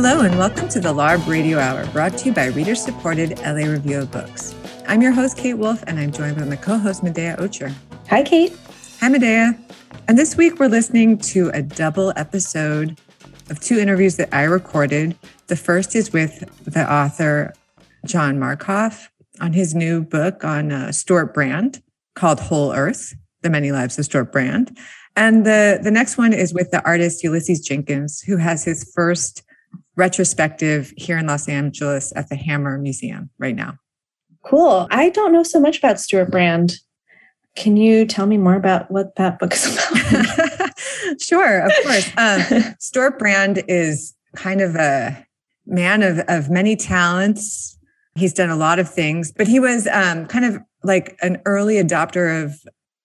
Hello, and welcome to the LARB Radio Hour, brought to you by reader supported LA Review of Books. I'm your host, Kate Wolf, and I'm joined by my co host, Medaya Ocher. Hi, Kate. Hi, Medaya. And this week, we're listening to a double episode of two interviews that I recorded. The first is with the author, John Markoff, on his new book on uh, Stewart Brand called Whole Earth The Many Lives of Stewart Brand. And the, the next one is with the artist Ulysses Jenkins, who has his first retrospective here in Los Angeles at the Hammer Museum right now. Cool. I don't know so much about Stewart Brand. Can you tell me more about what that book is about? sure, of course. Um, Stewart Brand is kind of a man of, of many talents. He's done a lot of things, but he was um, kind of like an early adopter of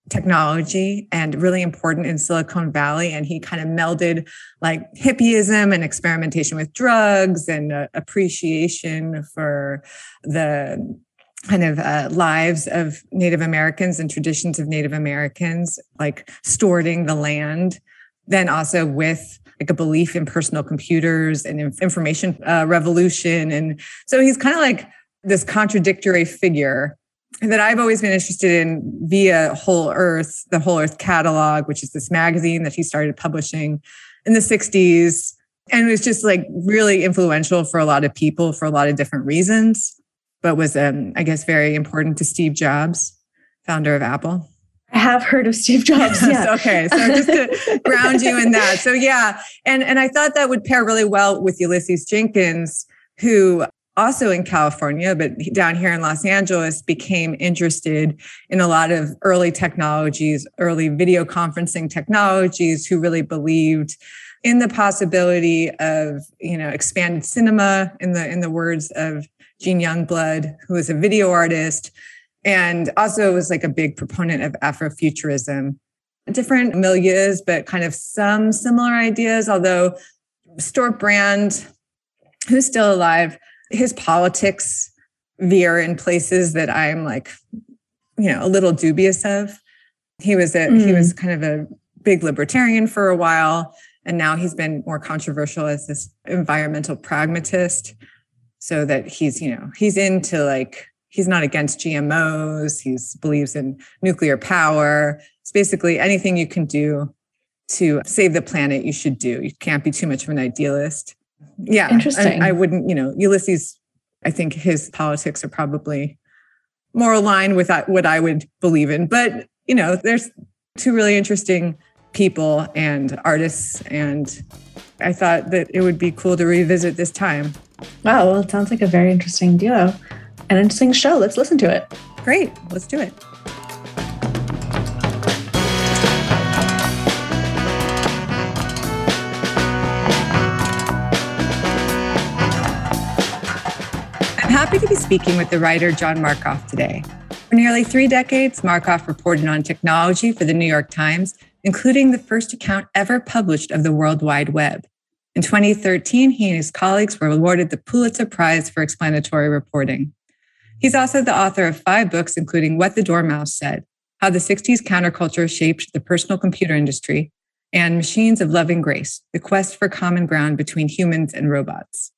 technology and really important in Silicon Valley. And he kind of melded like hippieism and experimentation with drugs and uh, appreciation for the kind of uh, lives of Native Americans and traditions of Native Americans, like stewarding the land. Then also with like a belief in personal computers and information uh, revolution. And so he's kind of like this contradictory figure that I've always been interested in via Whole Earth, the Whole Earth catalog, which is this magazine that he started publishing in the 60s. And it was just like really influential for a lot of people for a lot of different reasons, but was, um, I guess, very important to Steve Jobs, founder of Apple. I have heard of Steve Jobs. Yeah. okay. So just to ground you in that. So yeah. And and I thought that would pair really well with Ulysses Jenkins, who also in California, but down here in Los Angeles, became interested in a lot of early technologies, early video conferencing technologies, who really believed in the possibility of, you know, expanded cinema in the in the words of Gene Youngblood, who was a video artist, and also was like a big proponent of Afrofuturism. Different milieus, but kind of some similar ideas, although Stewart Brand, who's still alive, his politics veer in places that I'm like, you know, a little dubious of. He was a mm. he was kind of a big libertarian for a while, and now he's been more controversial as this environmental pragmatist. So that he's, you know, he's into like he's not against GMOs. He believes in nuclear power. It's basically anything you can do to save the planet, you should do. You can't be too much of an idealist yeah interesting. I, I, wouldn't you know ulysses i think his politics are probably more aligned with uh, what i would believe in but you know there's two really interesting people and artists and i thought that it would be cool to revisit this time. Wow well it sounds like a very interesting duo an interesting show. Let's listen to it. Great let's do it happy to be speaking with the writer John Markoff today. For nearly three decades, Markoff reported on technology for the New York Times, including the first account ever published of the World Wide Web. In 2013, he and his colleagues were awarded the Pulitzer Prize for explanatory reporting. He's also the author of five books, including What the Dormouse Said How the 60s Counterculture Shaped the Personal Computer Industry, and Machines of Loving Grace The Quest for Common Ground Between Humans and Robots.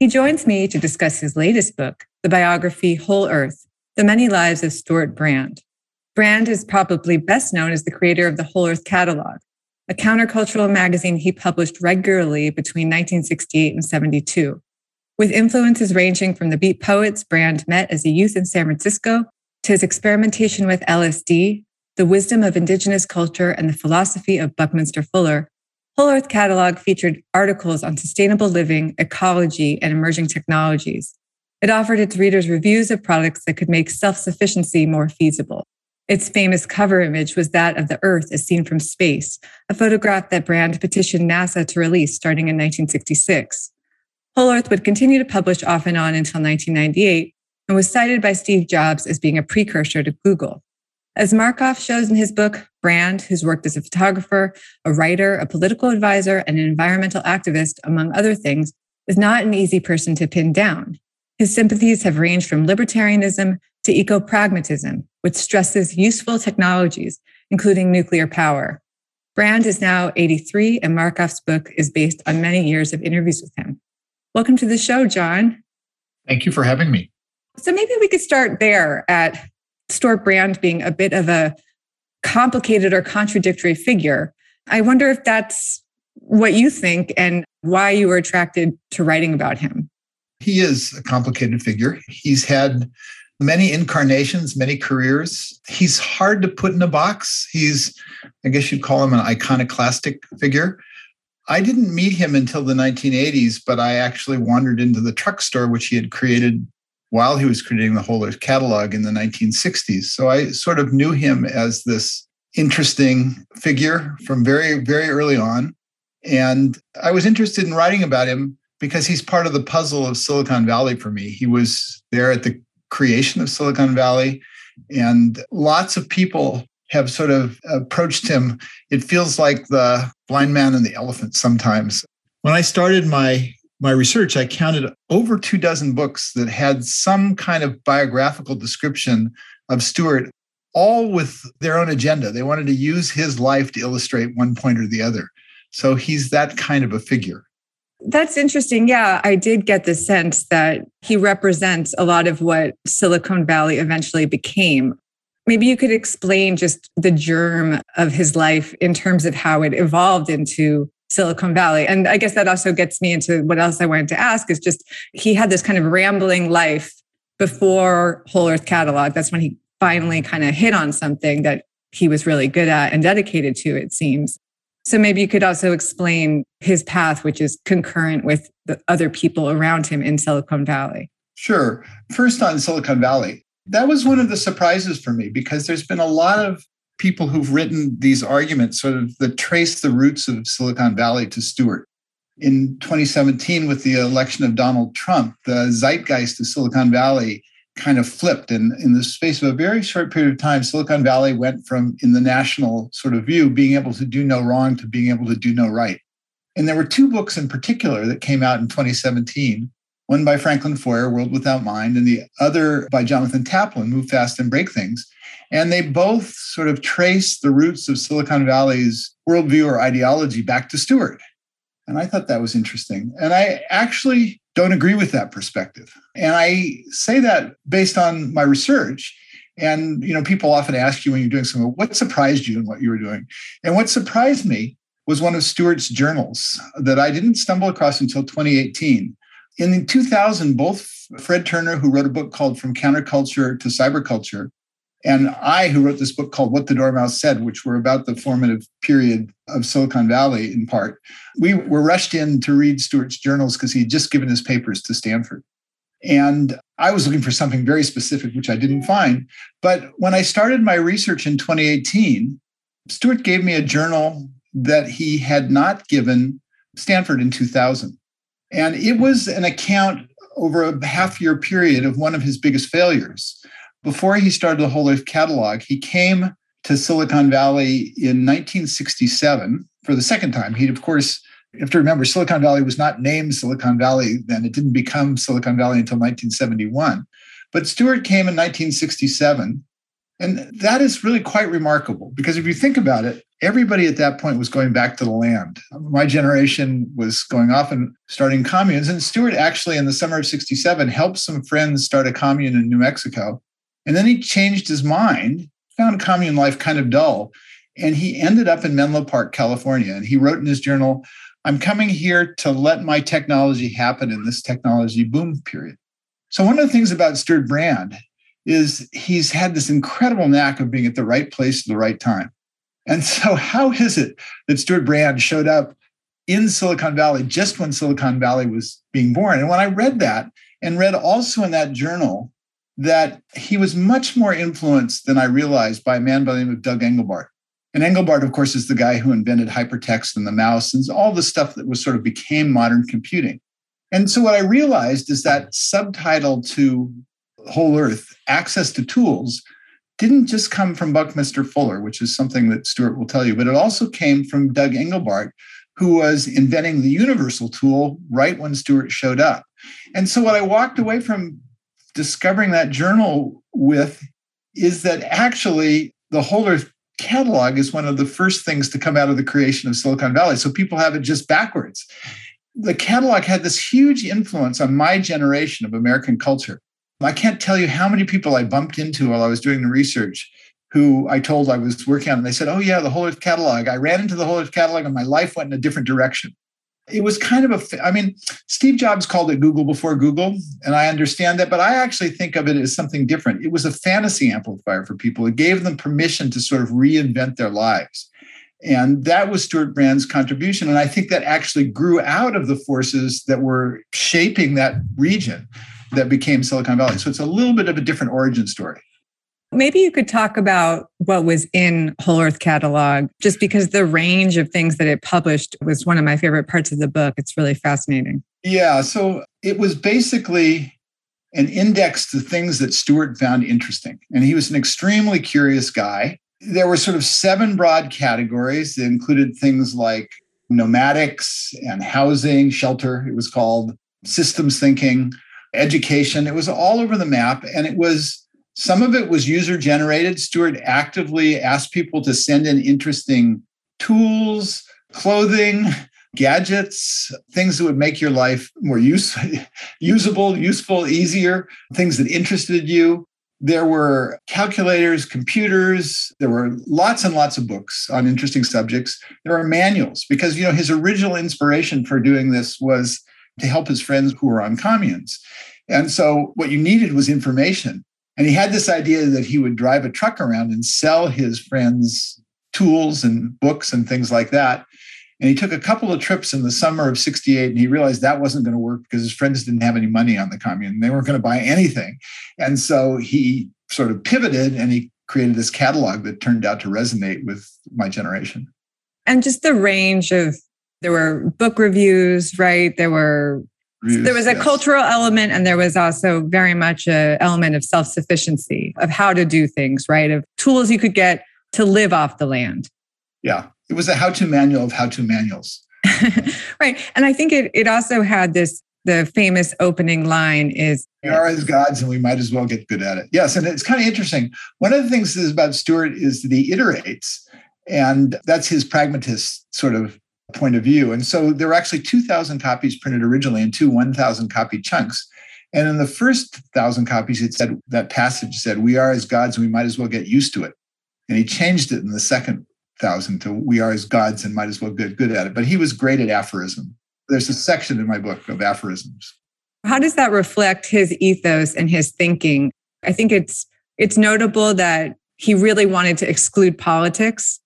He joins me to discuss his latest book, the biography Whole Earth The Many Lives of Stewart Brand. Brand is probably best known as the creator of the Whole Earth Catalog, a countercultural magazine he published regularly between 1968 and 72. With influences ranging from the beat poets Brand met as a youth in San Francisco to his experimentation with LSD, the wisdom of indigenous culture, and the philosophy of Buckminster Fuller, Whole Earth Catalog featured articles on sustainable living, ecology, and emerging technologies. It offered its readers reviews of products that could make self sufficiency more feasible. Its famous cover image was that of the Earth as seen from space, a photograph that Brand petitioned NASA to release starting in 1966. Whole Earth would continue to publish off and on until 1998 and was cited by Steve Jobs as being a precursor to Google. As Markoff shows in his book, Brand, who's worked as a photographer, a writer, a political advisor, and an environmental activist, among other things, is not an easy person to pin down. His sympathies have ranged from libertarianism to eco pragmatism, which stresses useful technologies, including nuclear power. Brand is now 83, and Markoff's book is based on many years of interviews with him. Welcome to the show, John. Thank you for having me. So maybe we could start there at Stewart Brand being a bit of a complicated or contradictory figure. I wonder if that's what you think and why you were attracted to writing about him. He is a complicated figure. He's had many incarnations, many careers. He's hard to put in a box. He's, I guess you'd call him an iconoclastic figure. I didn't meet him until the 1980s, but I actually wandered into the truck store, which he had created while he was creating the Whole Earth catalog in the 1960s. So I sort of knew him as this interesting figure from very, very early on. And I was interested in writing about him because he's part of the puzzle of Silicon Valley for me. He was there at the creation of Silicon Valley, and lots of people have sort of approached him. It feels like the blind man and the elephant sometimes. When I started my my research, I counted over two dozen books that had some kind of biographical description of Stewart, all with their own agenda. They wanted to use his life to illustrate one point or the other. So he's that kind of a figure. That's interesting. Yeah, I did get the sense that he represents a lot of what Silicon Valley eventually became. Maybe you could explain just the germ of his life in terms of how it evolved into Silicon Valley. And I guess that also gets me into what else I wanted to ask is just he had this kind of rambling life before Whole Earth Catalog. That's when he finally kind of hit on something that he was really good at and dedicated to, it seems. So maybe you could also explain his path, which is concurrent with the other people around him in Silicon Valley. Sure. First on Silicon Valley, that was one of the surprises for me because there's been a lot of people who've written these arguments sort of that trace the roots of Silicon Valley to Stewart. In 2017, with the election of Donald Trump, the zeitgeist of Silicon Valley kind of flipped. And in the space of a very short period of time, Silicon Valley went from, in the national sort of view, being able to do no wrong to being able to do no right. And there were two books in particular that came out in 2017 one by Franklin Foer, World Without Mind, and the other by Jonathan Taplin, Move Fast and Break Things. And they both sort of trace the roots of Silicon Valley's worldview or ideology back to Stewart. And I thought that was interesting. And I actually don't agree with that perspective. And I say that based on my research. And you know, people often ask you when you're doing something, what surprised you in what you were doing? And what surprised me was one of Stewart's journals that I didn't stumble across until 2018. In 2000, both Fred Turner, who wrote a book called From Counterculture to Cyberculture, and I, who wrote this book called What the Dormouse Said, which were about the formative period of Silicon Valley in part, we were rushed in to read Stewart's journals because he had just given his papers to Stanford. And I was looking for something very specific, which I didn't find. But when I started my research in 2018, Stewart gave me a journal that he had not given Stanford in 2000. And it was an account over a half year period of one of his biggest failures before he started the Whole Earth catalog, he came to Silicon Valley in 1967 for the second time. He'd, of course, you have to remember Silicon Valley was not named Silicon Valley then. It didn't become Silicon Valley until 1971. But Stewart came in 1967. And that is really quite remarkable because if you think about it, everybody at that point was going back to the land. My generation was going off and starting communes. And Stewart actually, in the summer of 67, helped some friends start a commune in New Mexico. And then he changed his mind, found commune life kind of dull, and he ended up in Menlo Park, California. And he wrote in his journal, I'm coming here to let my technology happen in this technology boom period. So, one of the things about Stewart Brand is he's had this incredible knack of being at the right place at the right time. And so, how is it that Stewart Brand showed up in Silicon Valley just when Silicon Valley was being born? And when I read that and read also in that journal that he was much more influenced than I realized by a man by the name of Doug Engelbart. And Engelbart, of course, is the guy who invented hypertext and the mouse and all the stuff that was sort of became modern computing. And so what I realized is that subtitle to Whole Earth, access to tools, didn't just come from Buckminster Fuller, which is something that Stewart will tell you, but it also came from Doug Engelbart, who was inventing the universal tool right when Stewart showed up. And so what I walked away from discovering that journal with is that actually the Whole Earth catalog is one of the first things to come out of the creation of Silicon Valley. So people have it just backwards. the catalog had this huge influence on my generation of American culture. I can't tell you how many people I bumped into while I was doing the research who I told I was working on, and they said, Oh, yeah, the Whole Earth catalog. I ran into the Whole Earth catalog and my life went in a different direction. It was kind of a, I mean, Steve Jobs called it Google before Google, and I understand that, but I actually think of it as something different. It was a fantasy amplifier for people. It gave them permission to sort of reinvent their lives. And that was Stewart Brand's contribution. And I think that actually grew out of the forces that were shaping that region that became Silicon Valley. So it's a little bit of a different origin story. Maybe you could talk about what was in Whole Earth Catalog, just because the range of things that it published was one of my favorite parts of the book. It's really fascinating. Yeah. So it was basically an index to things that Stewart found interesting. And he was an extremely curious guy. There were sort of seven broad categories that included things like nomadics and housing, shelter, it was called, systems thinking, education. It was all over the map. And it was some of it was user generated. Stewart actively asked people to send in interesting tools, clothing, gadgets, things that would make your life more use, usable, useful, easier, things that interested you. There were calculators, computers, there were lots and lots of books on interesting subjects. There are manuals because you know his original inspiration for doing this was to help his friends who were on communes. And so what you needed was information. And he had this idea that he would drive a truck around and sell his friends tools and books and things like that. And he took a couple of trips in the summer of 68 and he realized that wasn't going to work because his friends didn't have any money on the commune. They weren't going to buy anything. And so he sort of pivoted and he created this catalog that turned out to resonate with my generation. And just the range of there were book reviews, right? There were there was a yes. cultural element and there was also very much a element of self-sufficiency of how to do things right? Of tools you could get to live off the land. Yeah. It was a how-to manual of how-to manuals. Right. And i think it, it also had this the famous opening line is we are as gods and we might as well get good at it. Yes and it's kind of interesting. One of the things is about stewart is that he iterates and that's his pragmatist sort of point of view. And so there were actually 2,000 copies printed originally and two 1,000 copy chunks. And in the first thousand copies, it said that passage said, We are as gods and we might as well get used to it. And he changed it in the second thousand to We are as gods and might as well get good at it. But he was great at aphorism. There's a section in my book of aphorisms. How does that reflect his ethos and his thinking? I think it's it's notable that he really wanted to exclude politics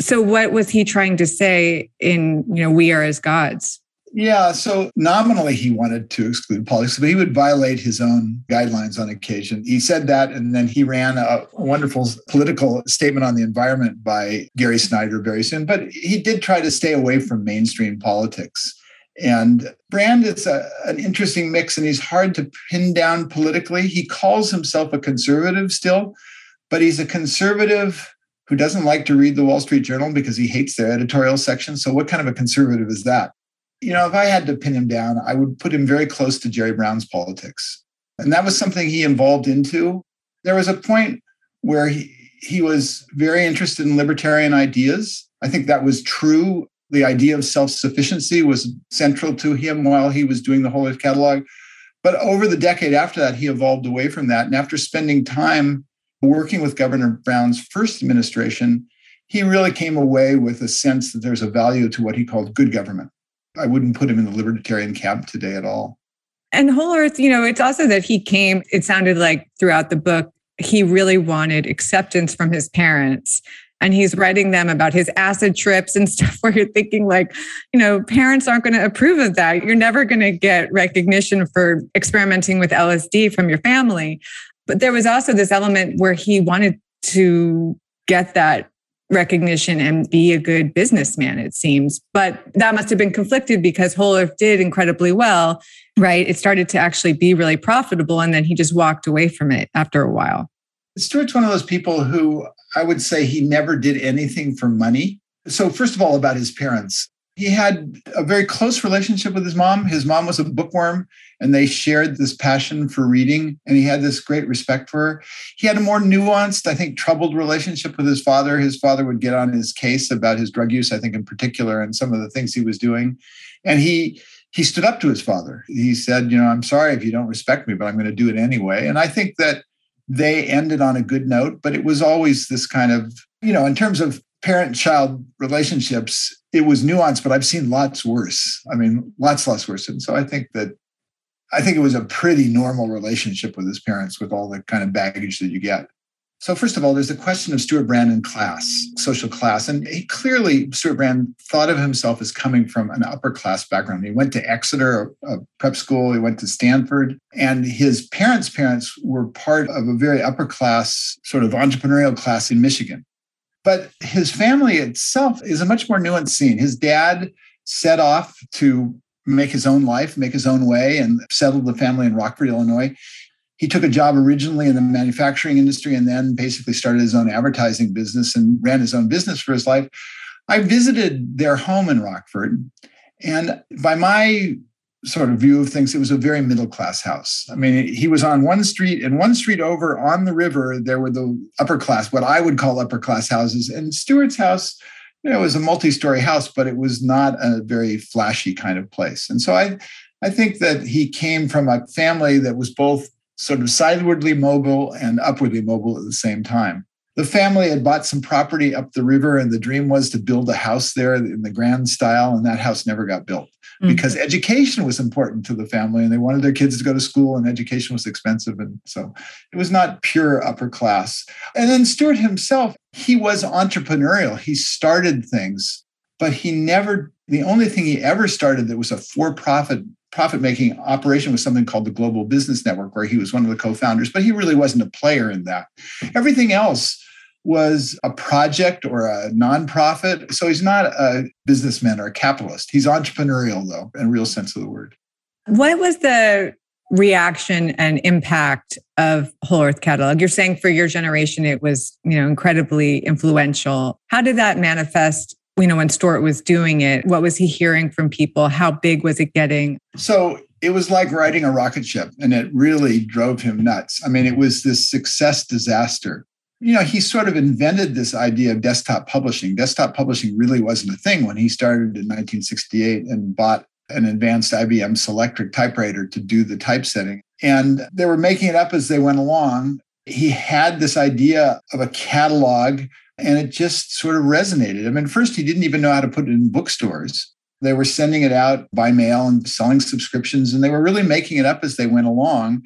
so what was he trying to say in, you know, we are as gods? Yeah, so nominally he wanted to exclude politics, but he would violate his own guidelines on occasion. He said that, and then he ran a wonderful political statement on the environment by Gary Snyder very soon. But he did try to stay away from mainstream politics. And Brand is a, an interesting mix, and he's hard to pin down politically. He calls himself a conservative still, but he's a conservative who doesn't like to read the Wall Street Journal because he hates their editorial section. So, what kind of a conservative is that? You know, if I had to pin him down, I would put him very close to Jerry Brown's politics. And that was something he evolved into. There was a point where he, he was very interested in libertarian ideas. I think that was true. The idea of self sufficiency was central to him while he was doing the Whole Earth Catalog. But over the decade after that, he evolved away from that. And after spending time working with Governor Brown's first administration, he really came away with a sense that there's a value to what he called good government. I wouldn't put him in the libertarian camp today at all. And Whole Earth, you know, it's also that he came, it sounded like throughout the book, he really wanted acceptance from his parents. And he's writing them about his acid trips and stuff where you're thinking, like, you know, parents aren't going to approve of that. You're never going to get recognition for experimenting with LSD from your family. But there was also this element where he wanted to get that recognition and be a good businessman, it seems. But that must have been conflicted because Whole Earth did incredibly well, right? It started to actually be really profitable. And then he just walked away from it after a while. Stewart's one of those people who I would say he never did anything for money. So, first of all, about his parents, he had a very close relationship with his mom. His mom was a bookworm, and they shared this passion for reading, and he had this great respect for her. He had a more nuanced, I think, troubled relationship with his father. His father would get on his case about his drug use, I think, in particular, and some of the things he was doing. And he he stood up to his father. He said, You know, I'm sorry if you don't respect me, but I'm going to do it anyway. And I think that they ended on a good note, but it was always this kind of, you know, in terms of parent child relationships, it was nuanced, but I've seen lots worse. I mean, lots, lots worse. And so I think that I think it was a pretty normal relationship with his parents with all the kind of baggage that you get. So, first of all, there's the question of Stewart Brand and class, social class. And he clearly, Stewart Brand thought of himself as coming from an upper class background. He went to Exeter, a prep school, he went to Stanford, and his parents' parents were part of a very upper class, sort of entrepreneurial class in Michigan. But his family itself is a much more nuanced scene. His dad set off to make his own life, make his own way, and settled the family in Rockford, Illinois he took a job originally in the manufacturing industry and then basically started his own advertising business and ran his own business for his life. I visited their home in Rockford, and by my sort of view of things, it was a very middle class house. I mean, he was on one street, and one street over on the river, there were the upper class, what I would call upper class houses. And Stewart's house, you know, was a multi story house, but it was not a very flashy kind of place. And so I, I think that he came from a family that was both sort of sidewardly mobile and upwardly mobile at the same time. The family had bought some property up the river, and the dream was to build a house there in the grand style, and that house never got built mm-hmm. because education was important to the family, and they wanted their kids to go to school, and education was expensive. And so it was not pure upper class. And then Stewart himself, he was entrepreneurial. He started things, but he never, the only thing he ever started that was a for profit profit making operation was something called the Global Business Network, where he was one of the co founders, but he really wasn't a player in that. Everything else was a project or a nonprofit. So he's not a businessman or a capitalist. He's entrepreneurial, though, in real sense of the word. What was the reaction and impact of Whole Earth Catalog? You're saying for your generation it was, you know, incredibly influential. How did that manifest you know, when Stewart was doing it, what was he hearing from people? How big was it getting? So it was like riding a rocket ship, and it really drove him nuts. I mean, it was this success disaster. You know, he sort of invented this idea of desktop publishing. Desktop publishing really wasn't a thing when he started in 1968 and bought an advanced IBM Selectric typewriter to do the typesetting. And they were making it up as they went along. He had this idea of a catalog and it just sort of resonated. I mean, first, he didn't even know how to put it in bookstores. They were sending it out by mail and selling subscriptions, and they were really making it up as they went along.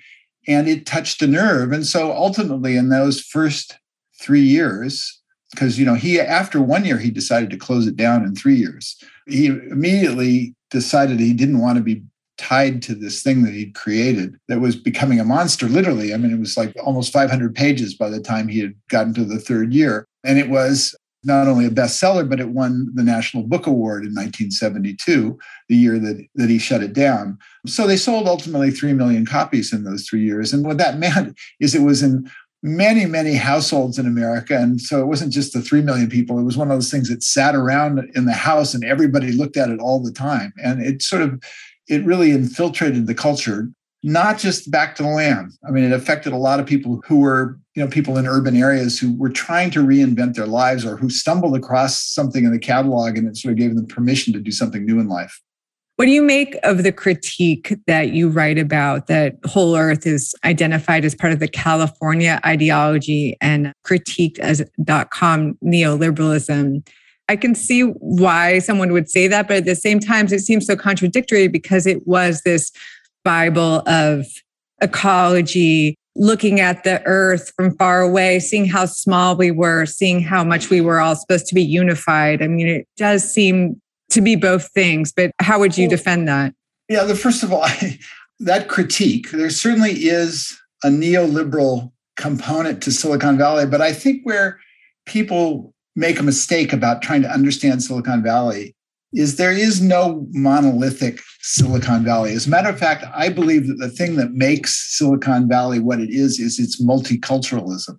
And it touched a nerve. And so ultimately, in those first three years, because you know he after one year he decided to close it down in three years he immediately decided he didn't want to be tied to this thing that he'd created that was becoming a monster literally i mean it was like almost 500 pages by the time he had gotten to the third year and it was not only a bestseller, but it won the National Book Award in 1972, the year that, that he shut it down. So they sold ultimately 3 million copies in those three years. And what that meant is it was in many, many households in America. And so it wasn't just the 3 million people, it was one of those things that sat around in the house and everybody looked at it all the time. And it sort of, it really infiltrated the culture not just back to the land. I mean, it affected a lot of people who were, you know, people in urban areas who were trying to reinvent their lives or who stumbled across something in the catalog and it sort of gave them permission to do something new in life. What do you make of the critique that you write about that Whole Earth is identified as part of the California ideology and critiqued as dot com neoliberalism? I can see why someone would say that, but at the same time, it seems so contradictory because it was this Bible of ecology, looking at the earth from far away, seeing how small we were, seeing how much we were all supposed to be unified. I mean, it does seem to be both things, but how would you defend that? Yeah, the first of all, that critique, there certainly is a neoliberal component to Silicon Valley, but I think where people make a mistake about trying to understand Silicon Valley is there is no monolithic Silicon Valley. As a matter of fact, I believe that the thing that makes Silicon Valley what it is is its multiculturalism.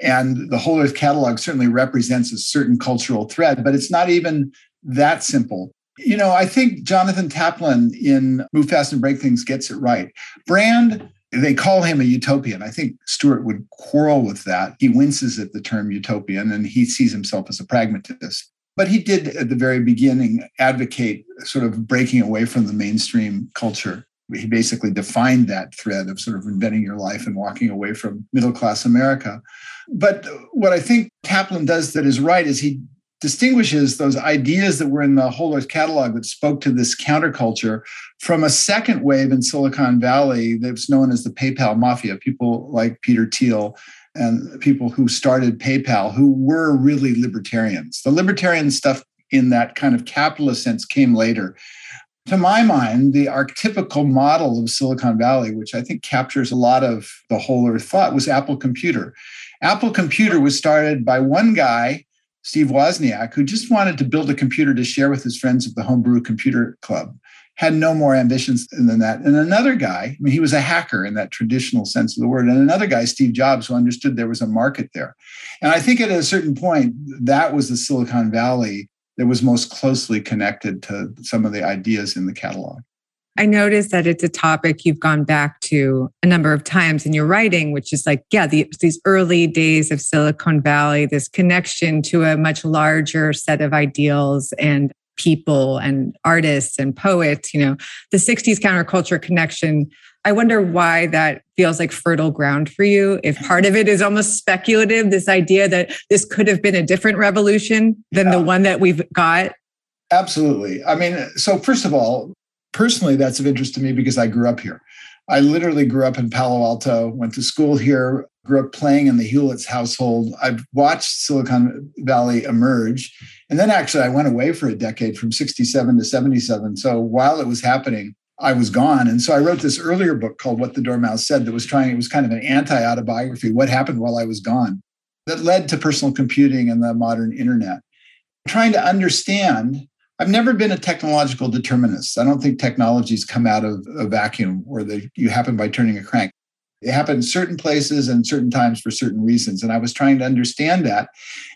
And the Whole Earth catalog certainly represents a certain cultural thread, but it's not even that simple. You know, I think Jonathan Taplin in Move Fast and Break Things gets it right. Brand, they call him a utopian. I think Stewart would quarrel with that. He winces at the term utopian and he sees himself as a pragmatist. But he did at the very beginning advocate sort of breaking away from the mainstream culture. He basically defined that thread of sort of inventing your life and walking away from middle class America. But what I think Taplin does that is right is he distinguishes those ideas that were in the Whole Earth catalog that spoke to this counterculture from a second wave in Silicon Valley that's known as the PayPal Mafia, people like Peter Thiel and people who started PayPal who were really libertarians. The libertarian stuff in that kind of capitalist sense came later. To my mind, the archetypical model of Silicon Valley, which I think captures a lot of the whole earth thought, was Apple Computer. Apple Computer was started by one guy, Steve Wozniak, who just wanted to build a computer to share with his friends at the Homebrew Computer Club had no more ambitions than that. And another guy, I mean, he was a hacker in that traditional sense of the word. And another guy, Steve Jobs, who understood there was a market there. And I think at a certain point, that was the Silicon Valley that was most closely connected to some of the ideas in the catalog. I noticed that it's a topic you've gone back to a number of times in your writing, which is like, yeah, the, these early days of Silicon Valley, this connection to a much larger set of ideals and people and artists and poets, you know, the 60s counterculture connection. I wonder why that feels like fertile ground for you. If part of it is almost speculative, this idea that this could have been a different revolution than yeah. the one that we've got. Absolutely. I mean, so first of all, personally, that's of interest to me because I grew up here. I literally grew up in Palo Alto, went to school here, grew up playing in the Hewlett's household. I've watched Silicon Valley emerge. And then actually, I went away for a decade from 67 to 77. So while it was happening, I was gone. And so I wrote this earlier book called What the Dormouse Said that was trying, it was kind of an anti autobiography, what happened while I was gone, that led to personal computing and the modern internet. Trying to understand I've never been a technological determinist. I don't think technologies come out of a vacuum or that you happen by turning a crank. It happen in certain places and certain times for certain reasons. And I was trying to understand that.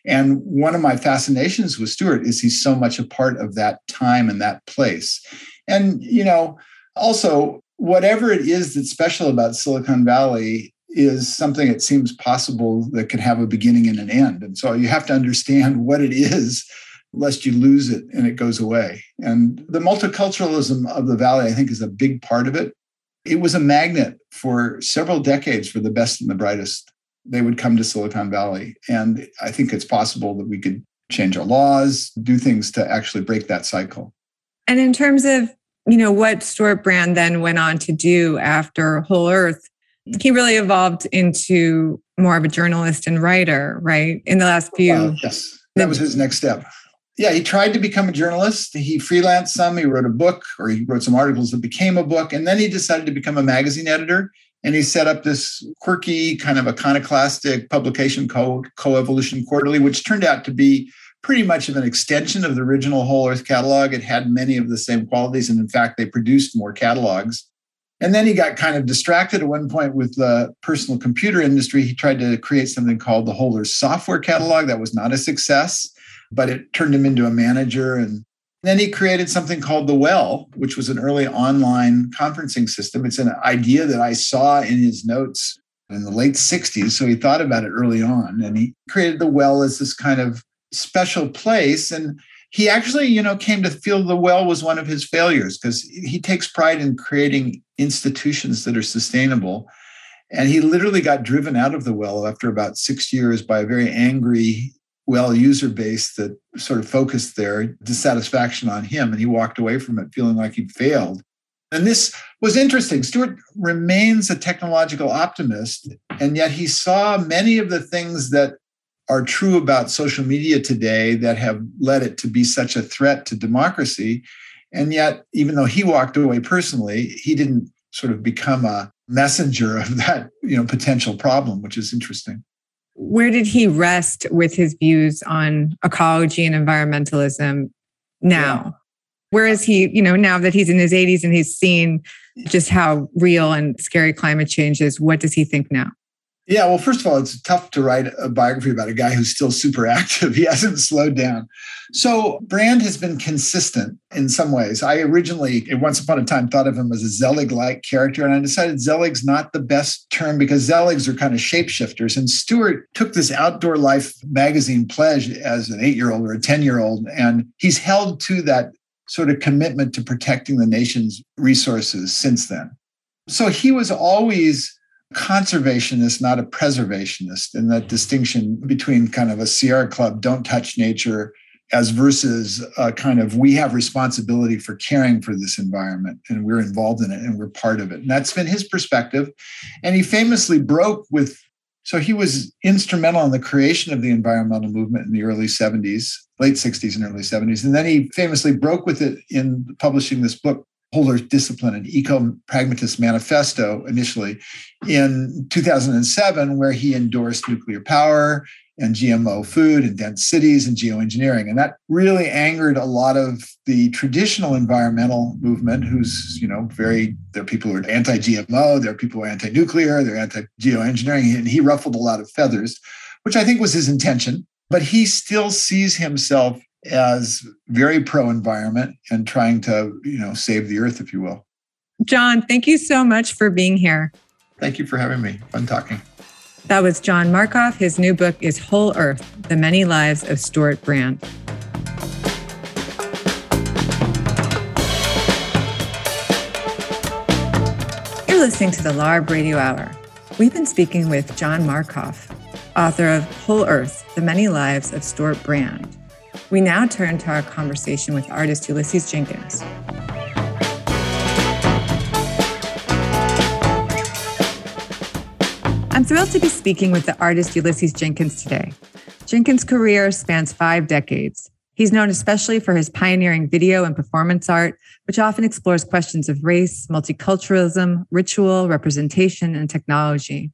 And one of my fascinations with Stewart is he's so much a part of that time and that place. And, you know, also, whatever it is that's special about Silicon Valley is something it seems possible that could have a beginning and an end. And so you have to understand what it is lest you lose it and it goes away. And the multiculturalism of the Valley, I think, is a big part of it. It was a magnet for several decades for the best and the brightest. They would come to Silicon Valley. And I think it's possible that we could change our laws, do things to actually break that cycle. And in terms of, you know, what Stewart Brand then went on to do after Whole Earth, he really evolved into more of a journalist and writer, right? In the last few. Uh, yes, that was his next step yeah, he tried to become a journalist. He freelanced some. He wrote a book or he wrote some articles that became a book. And then he decided to become a magazine editor. And he set up this quirky, kind of iconoclastic publication called Coevolution Quarterly, which turned out to be pretty much of an extension of the original Whole Earth catalog. It had many of the same qualities. And in fact, they produced more catalogs. And then he got kind of distracted at one point with the personal computer industry. He tried to create something called the Whole Earth Software Catalog. That was not a success but it turned him into a manager. And then he created something called The Well, which was an early online conferencing system. It's an idea that I saw in his notes in the late 60s. So he thought about it early on and he created The Well as this kind of special place. And he actually, you know, came to feel the well was one of his failures because he takes pride in creating institutions that are sustainable. And he literally got driven out of the well after about six years by a very angry well user base that sort of focused their dissatisfaction on him and he walked away from it feeling like he'd failed. And this was interesting. Stewart remains a technological optimist and yet he saw many of the things that are true about social media today that have led it to be such a threat to democracy. And yet even though he walked away personally he didn't sort of become a messenger of that you know potential problem which is interesting where did he rest with his views on ecology and environmentalism now? Yeah. Where is he, you know, now that he's in his 80s and he's seen just how real and scary climate change is, what does he think now? Yeah, well, first of all, it's tough to write a biography about a guy who's still super active. He hasn't slowed down. So Brand has been consistent in some ways. I originally, once upon a time, thought of him as a Zelig-like character, and I decided Zelig's not the best term because Zeligs are kind of shapeshifters. And Stewart took this outdoor life magazine pledge as an eight-year-old or a 10-year-old, and he's held to that sort of commitment to protecting the nation's resources since then. So he was always conservationist, not a preservationist, and that mm-hmm. distinction between kind of a Sierra Club, don't touch nature, as versus a kind of we have responsibility for caring for this environment and we're involved in it and we're part of it. And that's been his perspective. And he famously broke with, so he was instrumental in the creation of the environmental movement in the early 70s, late 60s and early 70s. And then he famously broke with it in publishing this book Whole Earth Discipline, and eco pragmatist manifesto initially in 2007, where he endorsed nuclear power and GMO food and dense cities and geoengineering. And that really angered a lot of the traditional environmental movement, who's, you know, very, there are people who are anti GMO, there are people who are anti nuclear, they're anti geoengineering. And he ruffled a lot of feathers, which I think was his intention. But he still sees himself as very pro environment and trying to, you know, save the earth, if you will. John, thank you so much for being here. Thank you for having me. Fun talking. That was John Markoff. His new book is Whole Earth The Many Lives of Stewart Brand. You're listening to the LARB Radio Hour. We've been speaking with John Markoff, author of Whole Earth The Many Lives of Stewart Brand. We now turn to our conversation with artist Ulysses Jenkins. I'm thrilled to be speaking with the artist Ulysses Jenkins today. Jenkins' career spans five decades. He's known especially for his pioneering video and performance art, which often explores questions of race, multiculturalism, ritual, representation, and technology.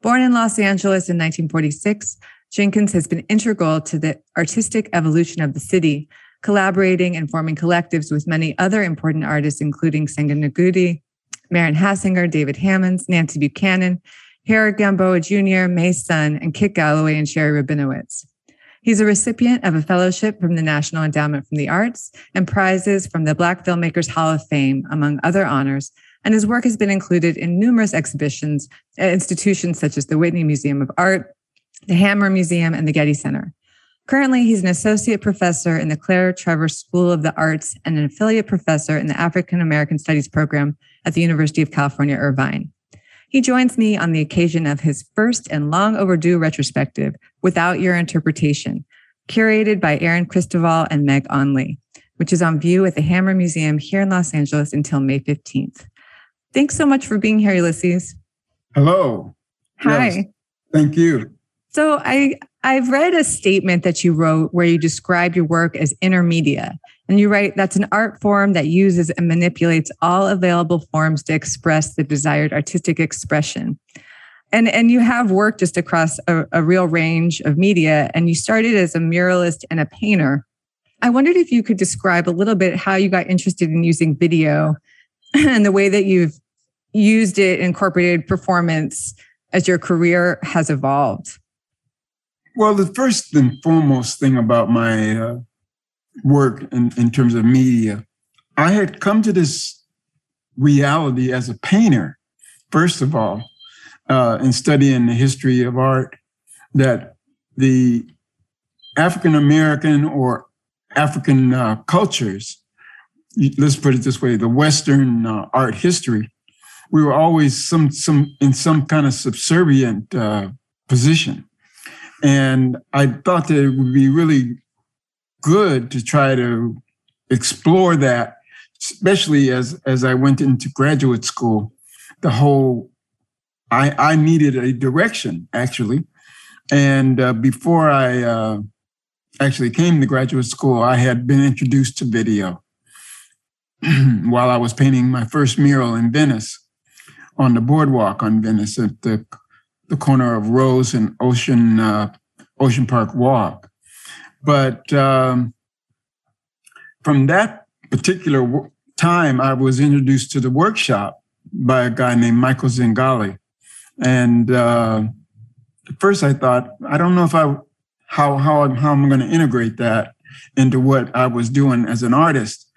Born in Los Angeles in 1946, Jenkins has been integral to the artistic evolution of the city, collaborating and forming collectives with many other important artists, including Senga Nengudi, Maren Hassinger, David Hammons, Nancy Buchanan, Harry Gamboa Jr., May Sun, and Kit Galloway and Sherrie Rabinowitz. He's a recipient of a fellowship from the National Endowment for the Arts and prizes from the Black Filmmakers Hall of Fame, among other honors, and his work has been included in numerous exhibitions at institutions such as the Whitney Museum of Art, the Hammer Museum, and the Getty Center. Currently, he's an associate professor in the Claire Trevor School of the Arts and an affiliate professor in the African American Studies program at the University of California, Irvine. He joins me on the occasion of his first and long overdue retrospective, Without Your Interpretation, curated by Erin Christovale and Meg Onli, which is on view at the Hammer Museum here in Los Angeles until May 15th. Thanks so much for being here, Ulysses. Hello. Hi. Yes. Thank you. So I I've read a statement that you wrote where you describe your work as intermedia. And you write that's an art form that uses and manipulates all available forms to express the desired artistic expression. And, and you have worked just across a, a real range of media, and you started as a muralist and a painter. I wondered if you could describe a little bit how you got interested in using video and the way that you've used it, incorporated performance as your career has evolved. Well, the first and foremost thing about my uh, work in, in terms of media, I had come to this reality as a painter, first of all, uh, in studying the history of art, that the African American or African uh, cultures, let's put it this way, the Western uh, art history, we were always some some in some kind of subservient uh, position. And I thought that it would be really good to try to explore that, especially as, as I went into graduate school. The whole, I, I needed a direction actually. And uh, before I uh, actually came to graduate school, I had been introduced to video while I was painting my first mural in Venice on the boardwalk on Venice at the the corner of Rose and Ocean uh, Ocean Park Walk. But um, from that particular time, I was introduced to the workshop by a guy named Michael Zingali. And uh, at first I thought, I don't know if I how how how I'm going to integrate that into what I was doing as an artist.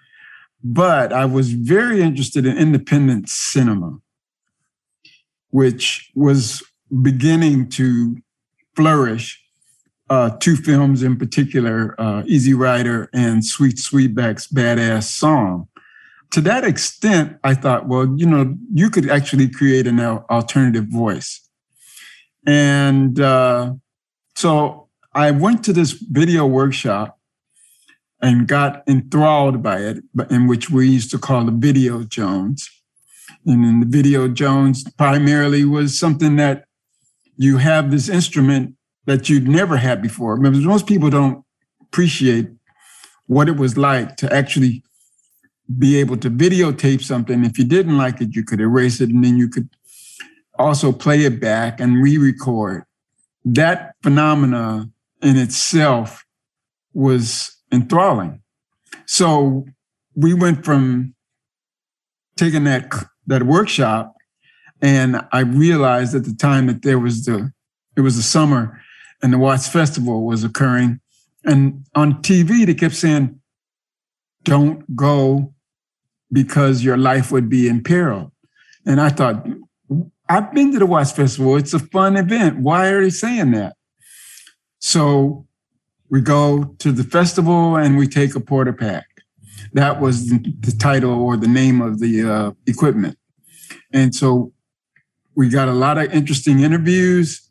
But I was very interested in independent cinema, which was beginning to flourish. Uh, two films in particular, uh, Easy Rider and Sweet Sweetback's Badass Song. To that extent, I thought, well, you know, you could actually create an alternative voice. And uh, so I went to this video workshop and got enthralled by it, in which we used to call the Video Jones. And in the Video Jones primarily was something that you have this instrument that you'd never had before. Because most people don't appreciate what it was like to actually be able to videotape something. If you didn't like it, you could erase it and then you could also play it back and re-record. That phenomena in itself was enthralling. So we went from taking that that workshop, and I realized at the time that there was the it was the summer, and the Watts Festival was occurring, and on TV they kept saying, "Don't go." Because your life would be in peril. And I thought, I've been to the Watts Festival. It's a fun event. Why are they saying that? So we go to the festival and we take a Portapak. That was the, the title or the name of the uh, equipment. And so we got a lot of interesting interviews.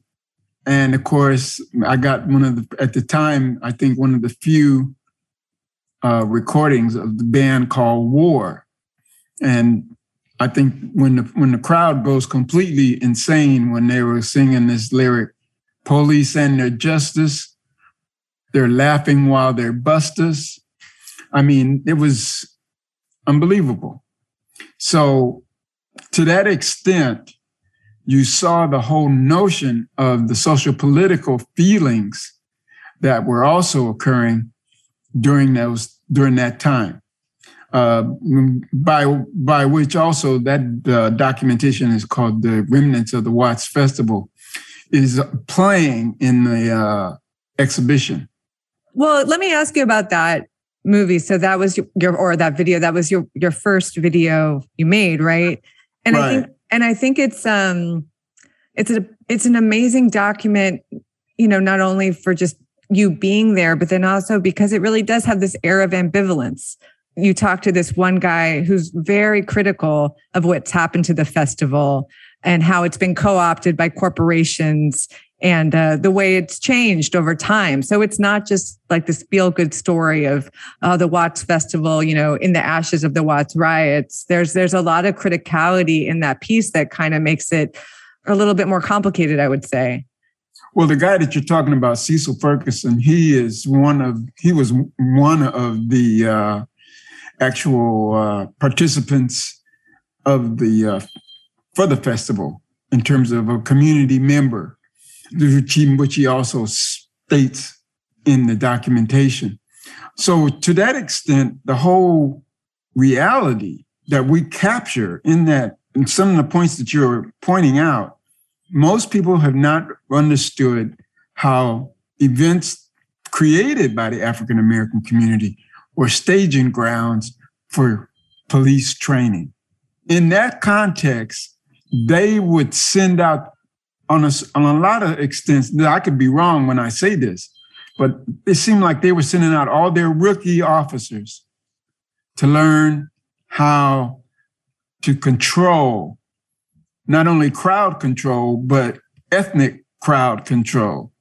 And of course, I got one of the, at the time, I think one of the few uh, recordings of the band called War. And I think when the when the crowd goes completely insane when they were singing this lyric, police and their justice, they're laughing while they're busters. I mean, it was unbelievable. So, to that extent, you saw the whole notion of the social political feelings that were also occurring during those during that time. Uh, by by which also that uh, documentation is called the remnants of the Watts Festival, is playing in the uh, exhibition. Well, let me ask you about that movie. So that was your or that video. That was your your first video you made, right? And right. I think and I think it's um it's a it's an amazing document, you know, not only for just you being there, but then also because it really does have this air of ambivalence. You talk to this one guy who's very critical of what's happened to the festival and how it's been co-opted by corporations and uh, the way it's changed over time. So it's not just like this feel good story of uh, the Watts Festival, you know, in the ashes of the Watts riots. There's there's a lot of criticality in that piece that kind of makes it a little bit more complicated, I would say. Well, the guy that you're talking about, Cecil Ferguson, he is one of he was one of the uh, actual uh, participants of the uh, for the festival in terms of a community member which he also states in the documentation. So, to that extent, the whole reality that we capture in that, and some of the points that you're pointing out, most people have not understood how events created by the African American community were staging grounds for police training. In that context, they would send out on a, on a lot of extents, I could be wrong when I say this, but it seemed like they were sending out all their rookie officers to learn how to control not only crowd control, but ethnic crowd control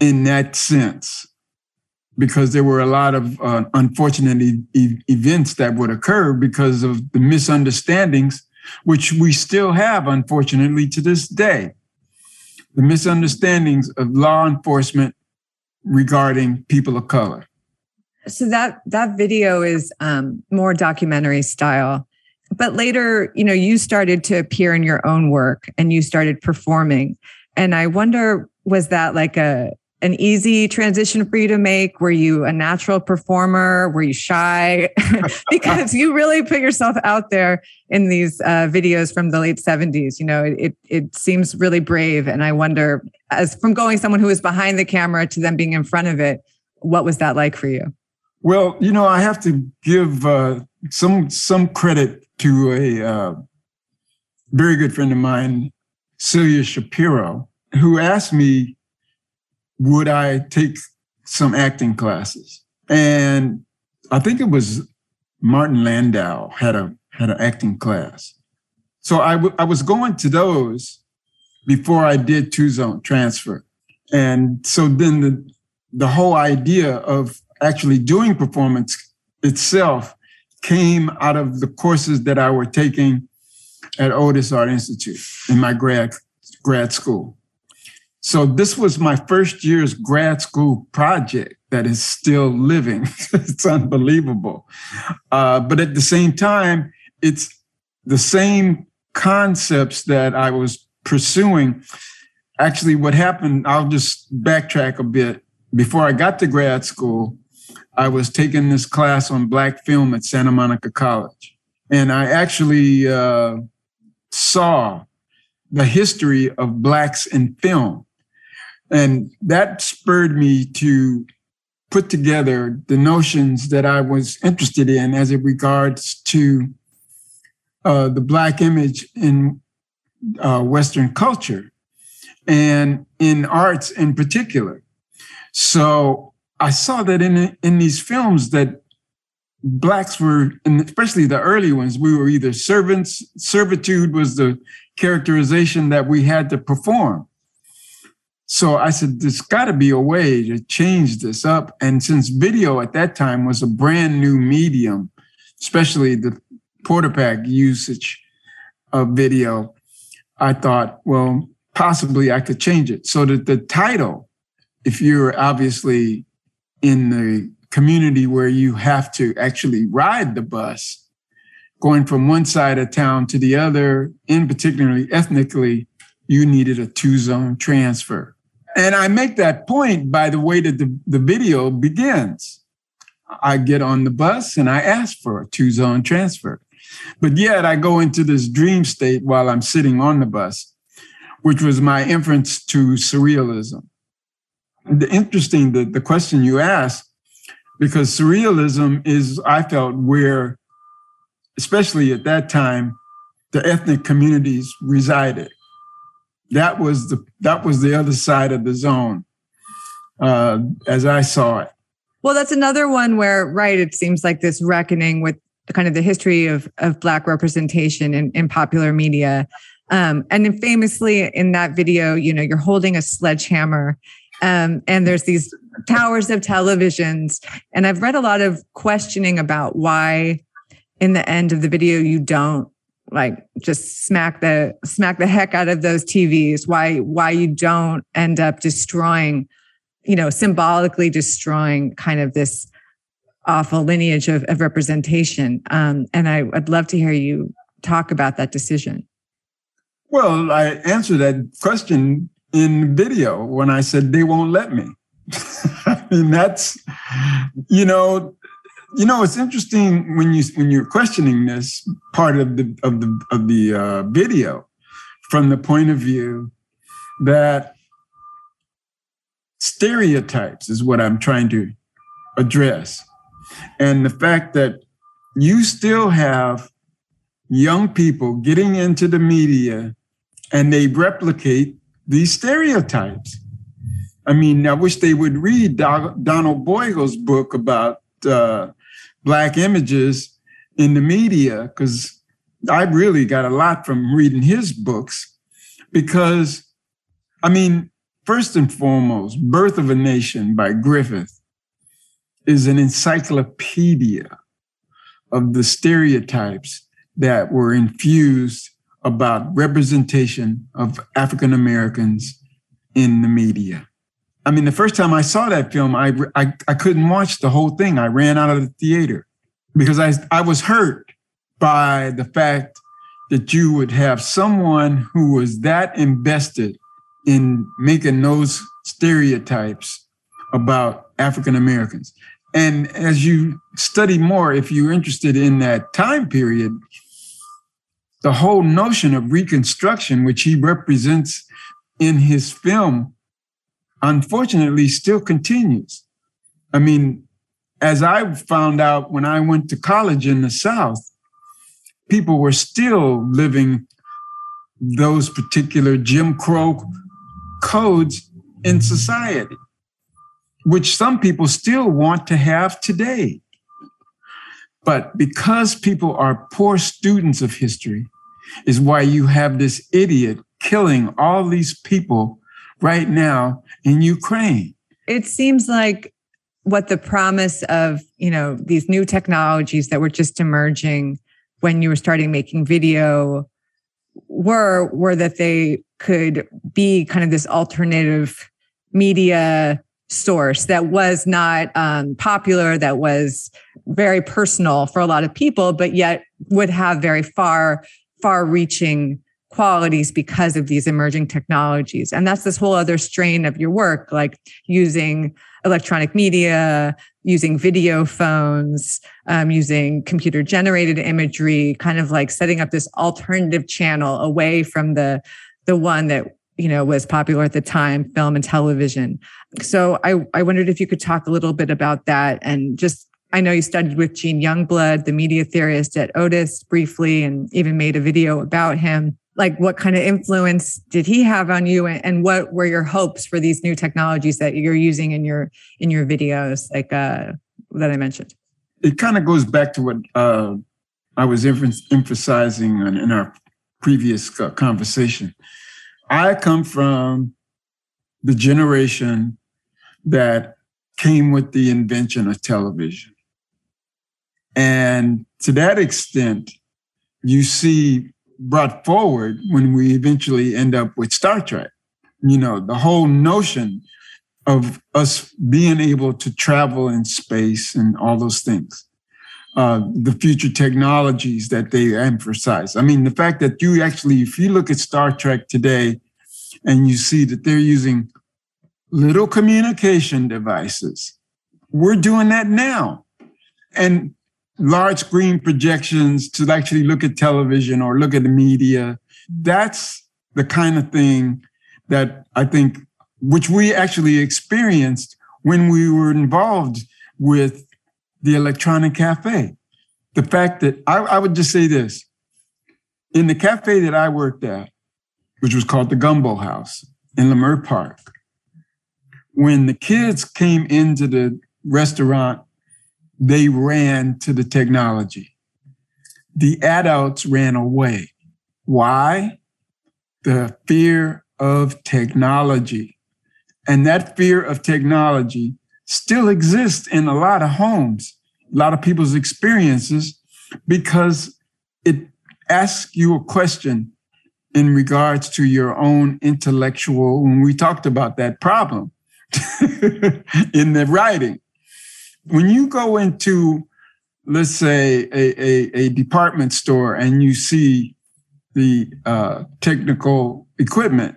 in that sense. Because there were a lot of uh, unfortunate e- events that would occur because of the misunderstandings which we still have, unfortunately, to this day. The misunderstandings of law enforcement regarding people of color. So that that video is um, more documentary style, but later, you know, you started to appear in your own work and you started performing. And I wonder, was that like a an easy transition for you to make? Were you a natural performer? Were you shy? because you really put yourself out there in these uh, videos from the late 70s. You know, it, it, seems really brave. And I wonder, as from going someone who was behind the camera to them being in front of it, what was that like for you? Well, you know, I have to give uh, some some credit to a uh, very good friend of mine, Celia Shapiro, who asked me, would I take some acting classes? And I think it was Martin Landau had a had an acting class. So I, w- I was going to those before I did two zone transfer. And so then the, the whole idea of actually doing performance itself came out of the courses that I were taking at Otis Art Institute in my grad grad school. So this was my first year's grad school project that is still living. it's unbelievable. Uh, but at the same time, it's the same concepts that I was pursuing. Actually, what happened, I'll just backtrack a bit. Before I got to grad school, I was taking this class on Black film at Santa Monica College. And I actually uh, saw the history of Blacks in film. And that spurred me to put together the notions that I was interested in as it regards to uh, the Black image in uh, Western culture and in arts in particular. So I saw that in in these films that blacks were, and especially the early ones, we were either servants. Servitude was the characterization that we had to perform. So I said, there's got to be a way to change this up. And since video at that time was a brand new medium, especially the Portapak usage of video, I thought, well, possibly I could change it so that the title, if you're obviously in the community where you have to actually ride the bus, going from one side of town to the other, in particularly ethnically, you needed a two zone transfer. And I make that point by the way that the, the video begins. I get on the bus and I ask for a two zone transfer. But yet I go into this dream state while I'm sitting on the bus, which was my inference to surrealism the interesting the, the question you asked because surrealism is i felt where especially at that time the ethnic communities resided that was the that was the other side of the zone uh, as i saw it well that's another one where right it seems like this reckoning with kind of the history of of black representation in, in popular media um, and then famously in that video you know you're holding a sledgehammer um, and there's these towers of televisions. And I've read a lot of questioning about why in the end of the video you don't like just smack the smack the heck out of those TVs, why why you don't end up destroying, you know, symbolically destroying kind of this awful lineage of, of representation. Um, and I, I'd love to hear you talk about that decision. Well, I answered that question in video when I said they won't let me. I mean, that's you know, you know, it's interesting when you when you're questioning this part of the of the of the uh, video from the point of view that stereotypes is what I'm trying to address, and the fact that you still have young people getting into the media and they replicate these stereotypes. I mean, I wish they would read Donald Bogle's book about uh, Black images in the media, because I really got a lot from reading his books. Because, I mean, first and foremost, Birth of a Nation by Griffith is an encyclopedia of the stereotypes that were infused about representation of African Americans in the media. I mean, the first time I saw that film, I, I, I couldn't watch the whole thing. I ran out of the theater because I, I was hurt by the fact that you would have someone who was that invested in making those stereotypes about African Americans. And as you study more, if you're interested in that time period, the whole notion of Reconstruction, which he represents in his film, unfortunately still continues. I mean, as I found out when I went to college in the South, people were still living those particular Jim Crow codes in society, which some people still want to have today. But because people are poor students of history, is why you have this idiot killing all these people right now in Ukraine. It seems like what the promise of, you know, these new technologies that were just emerging when you were starting making video were were that they could be kind of this alternative media source that was not um, popular, that was very personal for a lot of people, but yet would have very far, far reaching qualities because of these emerging technologies. And that's this whole other strain of your work, like using electronic media, using video phones, um, using computer generated imagery, kind of like setting up this alternative channel away from the the one that you know was popular at the time, film and television. So I, I wondered if you could talk a little bit about that and just I know you studied with Gene Youngblood, the media theorist at Otis briefly, and even made a video about him like what kind of influence did he have on you and what were your hopes for these new technologies that you're using in your in your videos like uh that i mentioned? It kind of goes back to what uh i was emphasizing in our previous conversation. I come from the generation that came with the invention of television. And to that extent you see brought forward when we eventually end up with Star Trek. You know, the whole notion of us being able to travel in space and all those things. Uh, the future technologies that they emphasize. I mean, the fact that you actually, if you look at Star Trek today and you see that they're using little communication devices, we're doing that now. And large screen projections to actually look at television or look at the media. That's the kind of thing that I think, which we actually experienced when we were involved with the electronic cafe. The fact that I, I would just say this in the cafe that I worked at, which was called the Gumbo House in Leimert Park, when the kids came into the restaurant they ran to the technology. The adults ran away. Why? The fear of technology. And that fear of technology still exists in a lot of homes, a lot of people's experiences, because it asks you a question in regards to your own intellectual, when we talked about that problem in the writing when you go into, let's say, a, a, a department store and you see the uh, technical equipment,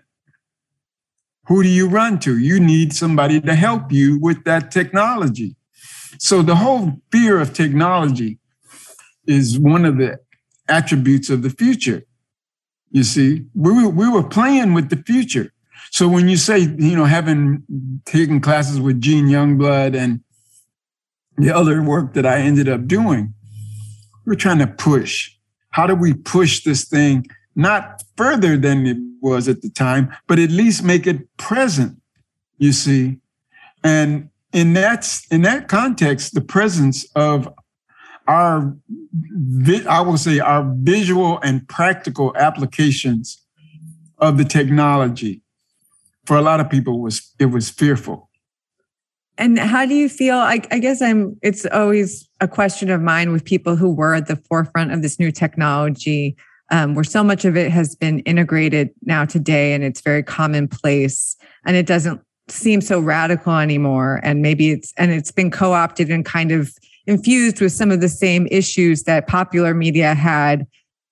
who do you run to? You need somebody to help you with that technology. So the whole fear of technology is one of the attributes of the future. You see, we were, we were playing with the future. So when you say, you know, having taken classes with Gene Youngblood and the other work that I ended up doing, we're trying to push. How do we push this thing not further than it was at the time, but at least make it present, you see? And in that, in that context, the presence of our, I will say, our visual and practical applications of the technology for a lot of people was it was fearful and how do you feel? I, I, guess I'm, it's always a question of mine with people who were at the forefront of this new technology, um, where so much of it has been integrated now today and it's very commonplace and it doesn't seem so radical anymore. And maybe it's, and it's been co opted and kind of infused with some of the same issues that popular media had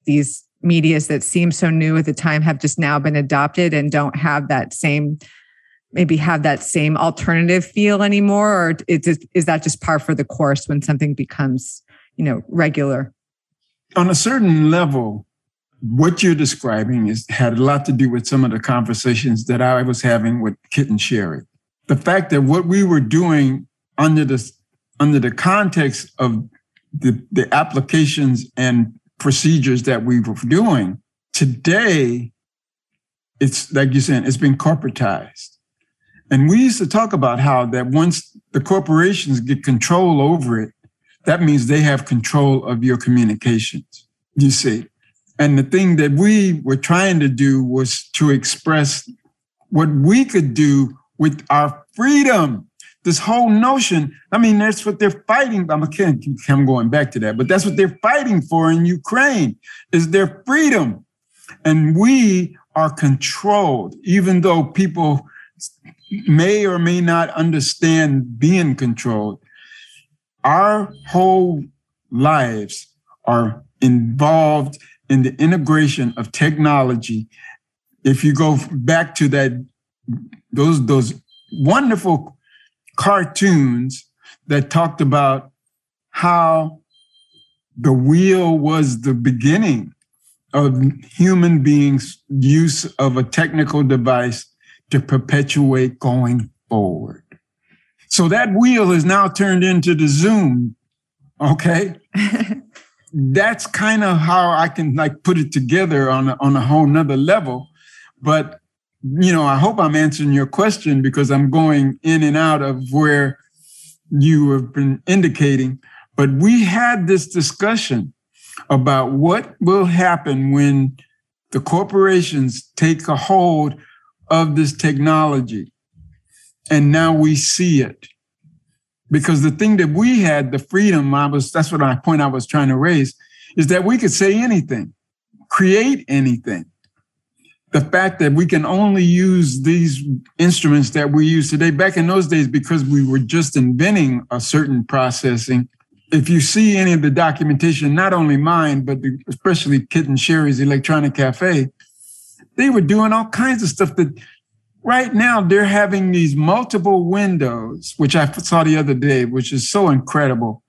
these medias that seem so new at the time have just now been adopted and don't have that same maybe have that same alternative feel anymore or is, is that just par for the course when something becomes you know regular? On a certain level what you're describing is had a lot to do with some of the conversations that i was having with kit and Sherrie. The fact that what we were doing under the under the context of the, the applications and procedures that we were doing today it's like you're saying it's been corporatized and we used to talk about how that once the corporations get control over it, that means they have control of your communications, you see. And the thing that we were trying to do was to express what we could do with our freedom. This whole notion, I mean, that's what they're fighting. I'm, I'm going back to that, but that's what they're fighting for in Ukraine is their freedom. And we are controlled, even though people may or may not understand being controlled. Our whole lives are involved in the integration of technology. If you go back to that, those those wonderful cartoons that talked about how the wheel was the beginning of human beings' use of a technical device to perpetuate going forward. So that wheel is now turned into the Zoom. Okay. That's kind of how I can like put it together on a, on a whole nother level. But, you know, I hope I'm answering your question because I'm going in and out of where you have been indicating. But we had this discussion about what will happen when the corporations take a hold of this technology. And now we see it. Because the thing that we had, the freedom, I was that's what I point I was trying to raise, is that we could say anything, create anything. The fact that we can only use these instruments that we use today, back in those days, because we were just inventing a certain processing. If you see any of the documentation, not only mine, but especially Kit and Sherrie's Electronic Cafe, they were doing all kinds of stuff that right now they're having these multiple windows, which I saw the other day, which is so incredible,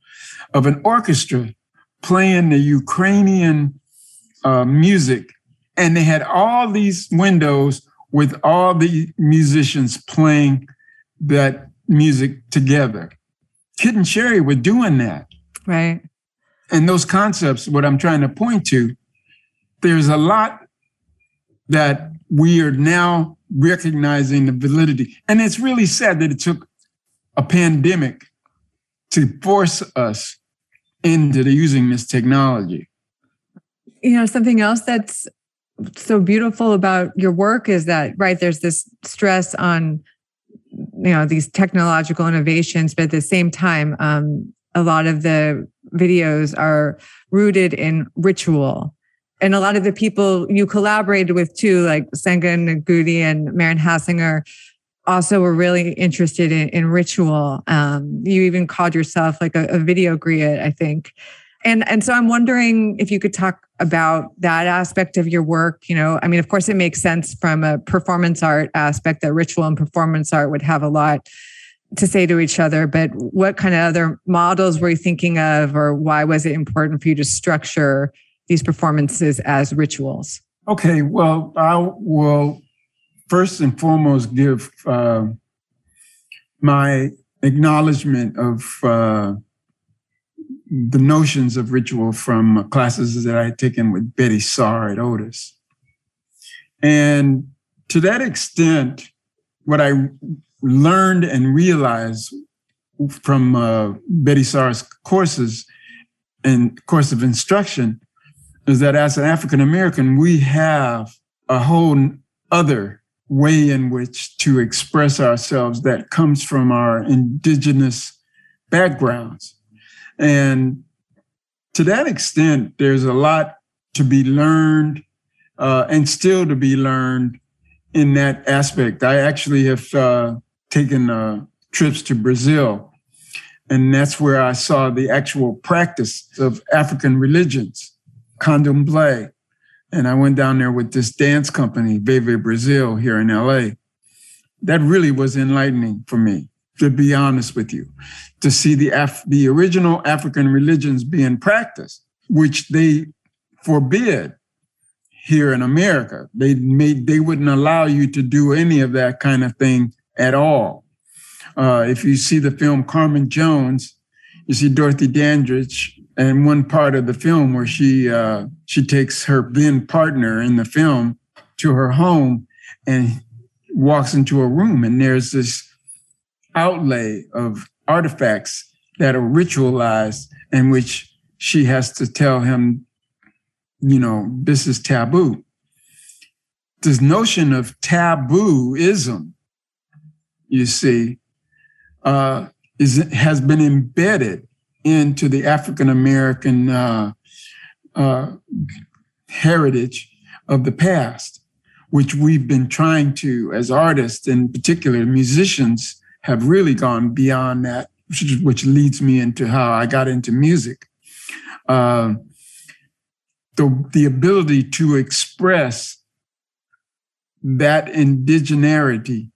of an orchestra playing the Ukrainian uh, music. And they had all these windows with all the musicians playing that music together. Kit and Sherrie were doing that. Right. And those concepts, what I'm trying to point to, there's a lot that we are now recognizing the validity. And it's really sad that it took a pandemic to force us into using this technology. You know, something else that's so beautiful about your work is that, right, there's this stress on, you know, these technological innovations, but at the same time, um, a lot of the videos are rooted in ritual and a lot of the people you collaborated with too, like Senga Nengudi and Maren Hassinger, also were really interested in, in ritual. Um, you even called yourself like a, a video griot, I think. And and so I'm wondering if you could talk about that aspect of your work. You know, I mean, of course, it makes sense from a performance art aspect that ritual and performance art would have a lot to say to each other. But what kind of other models were you thinking of, or why was it important for you to structure these performances as rituals? Okay, well, I will first and foremost give uh, my acknowledgement of uh, the notions of ritual from classes that I had taken with Betty Saar at Otis. And to that extent, what I learned and realized from uh, Betty Saar's courses and course of instruction is that as an African American, we have a whole other way in which to express ourselves that comes from our indigenous backgrounds. And to that extent, there's a lot to be learned uh, and still to be learned in that aspect. I actually have uh, taken uh, trips to Brazil, and that's where I saw the actual practice of African religions candomblé, and I went down there with this dance company, Viver Brasil, here in LA. That really was enlightening for me, to be honest with you, to see the Af- the original African religions being practiced, which they forbid here in America. They made they wouldn't allow you to do any of that kind of thing at all. Uh, if you see the film Carmen Jones, you see Dorothy Dandridge and one part of the film where she uh, she takes her then partner in the film to her home and walks into a room and there's this outlay of artifacts that are ritualized in which she has to tell him you know this is taboo. This notion of tabooism you see uh, is has been embedded into the African American uh, uh, heritage of the past, which we've been trying to, as artists, in particular musicians, have really gone beyond that, which, which leads me into how I got into music. Uh, the, the ability to express that indigeneity.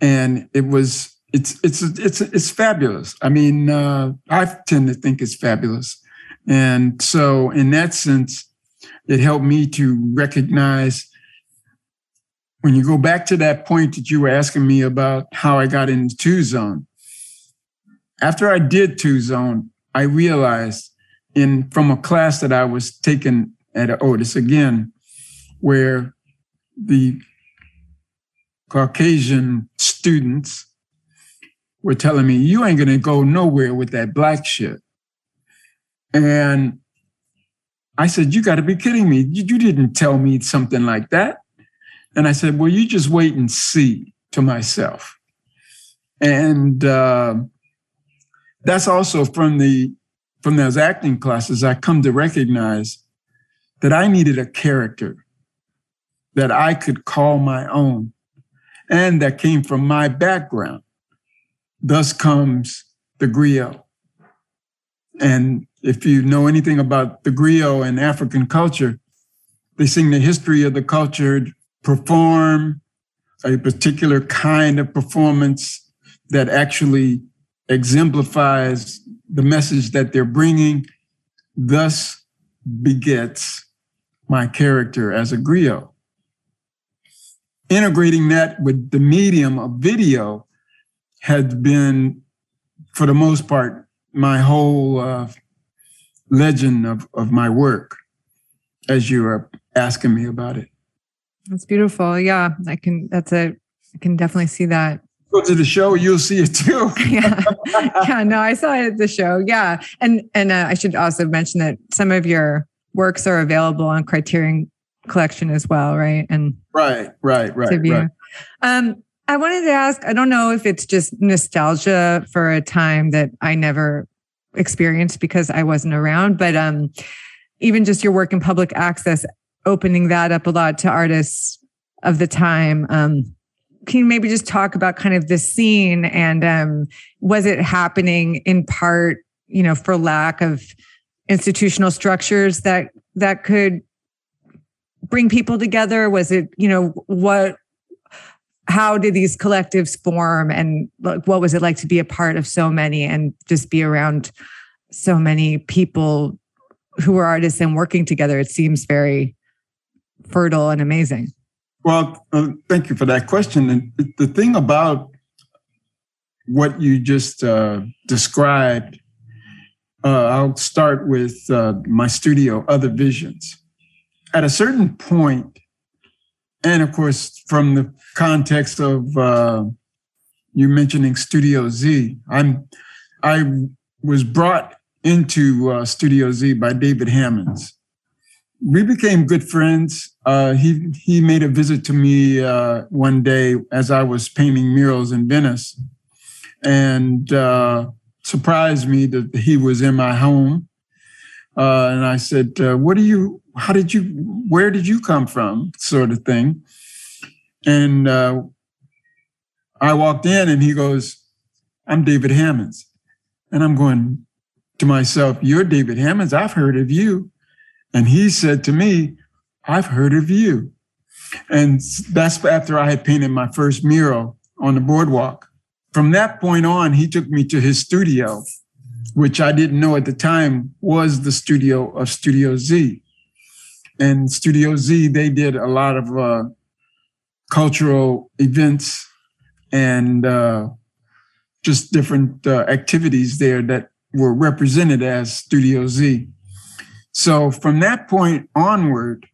And it was it's it's it's it's fabulous. I mean, uh, I tend to think it's fabulous, and so in that sense, it helped me to recognize. When you go back to that point that you were asking me about how I got into two zone, after I did two zone, I realized in from a class that I was taking at Otis again, where the Caucasian students were telling me, you ain't gonna go nowhere with that black shit. And I said, you gotta be kidding me. You, you didn't tell me something like that. And I said, well, you just wait and see to myself. And uh, that's also from the from those acting classes, I come to recognize that I needed a character that I could call my own and that came from my background. Thus comes the griot. And if you know anything about the griot and African culture, they sing the history of the culture, perform a particular kind of performance that actually exemplifies the message that they're bringing, thus begets my character as a griot. Integrating that with the medium of video had been, for the most part, my whole uh, legend of, of my work as you are asking me about it. That's beautiful. Yeah, I can, that's a, I can definitely see that. Go to the show, you'll see it too. yeah. Yeah. No, I saw it at the show. Yeah. And, and uh, I should also mention that some of your works are available on Criterion collection as well. Right. And right, right, right. right. Um, I wanted to ask I don't know if it's just nostalgia for a time that I never experienced because I wasn't around, but um, even just your work in public access, opening that up a lot to artists of the time. Um, can you maybe just talk about kind of the scene and um, was it happening in part, you know, for lack of institutional structures that that could bring people together? Was it, you know, what how did these collectives form and like what was it like to be a part of so many and just be around so many people who were artists and working together? It seems very fertile and amazing. Well uh, thank you for that question. And the thing about what you just uh, described uh, i'll start with uh, my studio other visions. At a certain point and of course, from the context of uh, you mentioning Studio Z, I'm I was brought into uh, Studio Z by David Hammons. We became good friends. Uh, he he made a visit to me uh, one day as I was painting murals in Venice, and uh, surprised me that he was in my home. Uh, and I said, "What do you how did you where did you come from? Sort of thing. And uh, i walked in and he goes i'm david hammons. And i'm going to myself you're david hammons. I've heard of you. And he said to me I've heard of you. And that's after I had painted my first mural on the boardwalk. From that point on, he took me to his studio, which I didn't know at the time was the studio of Studio Z. And Studio Z, they did a lot of uh, cultural events and uh, just different uh, activities there that were represented as Studio Z. So from that point onward,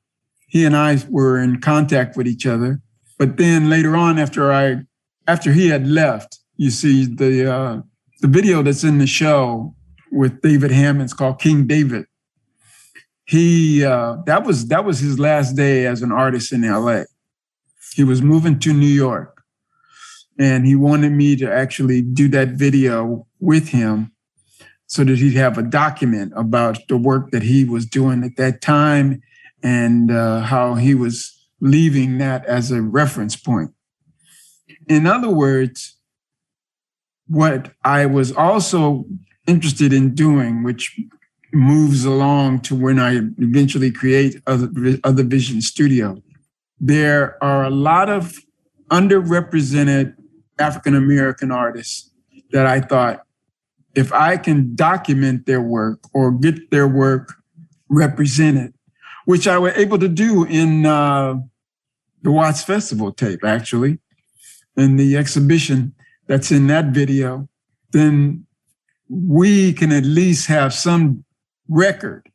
he and I were in contact with each other. But then later on, after I, after he had left, you see the uh, the video that's in the show with David Hammons called King David. He uh, that was that was his last day as an artist in LA. He was moving to New York, and he wanted me to actually do that video with him so that he'd have a document about the work that he was doing at that time and uh, how he was leaving that as a reference point. In other words, what I was also interested in doing, which moves along to when I eventually create Other, Other Vision Studio, there are a lot of underrepresented African American artists that I thought if I can document their work or get their work represented, which I was able to do in uh, the Watts Festival tape, actually, in the exhibition that's in that video, then we can at least have some record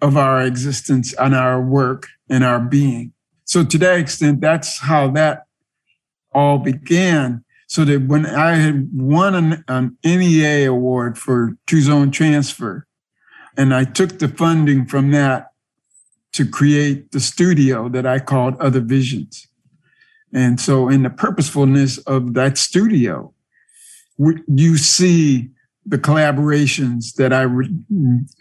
of our existence and our work and our being. So to that extent, that's how that all began so that when I had won an, an NEA award for two zone transfer, and I took the funding from that to create the studio that I called Other Visions. And so, in the purposefulness of that studio, you see the collaborations that I re-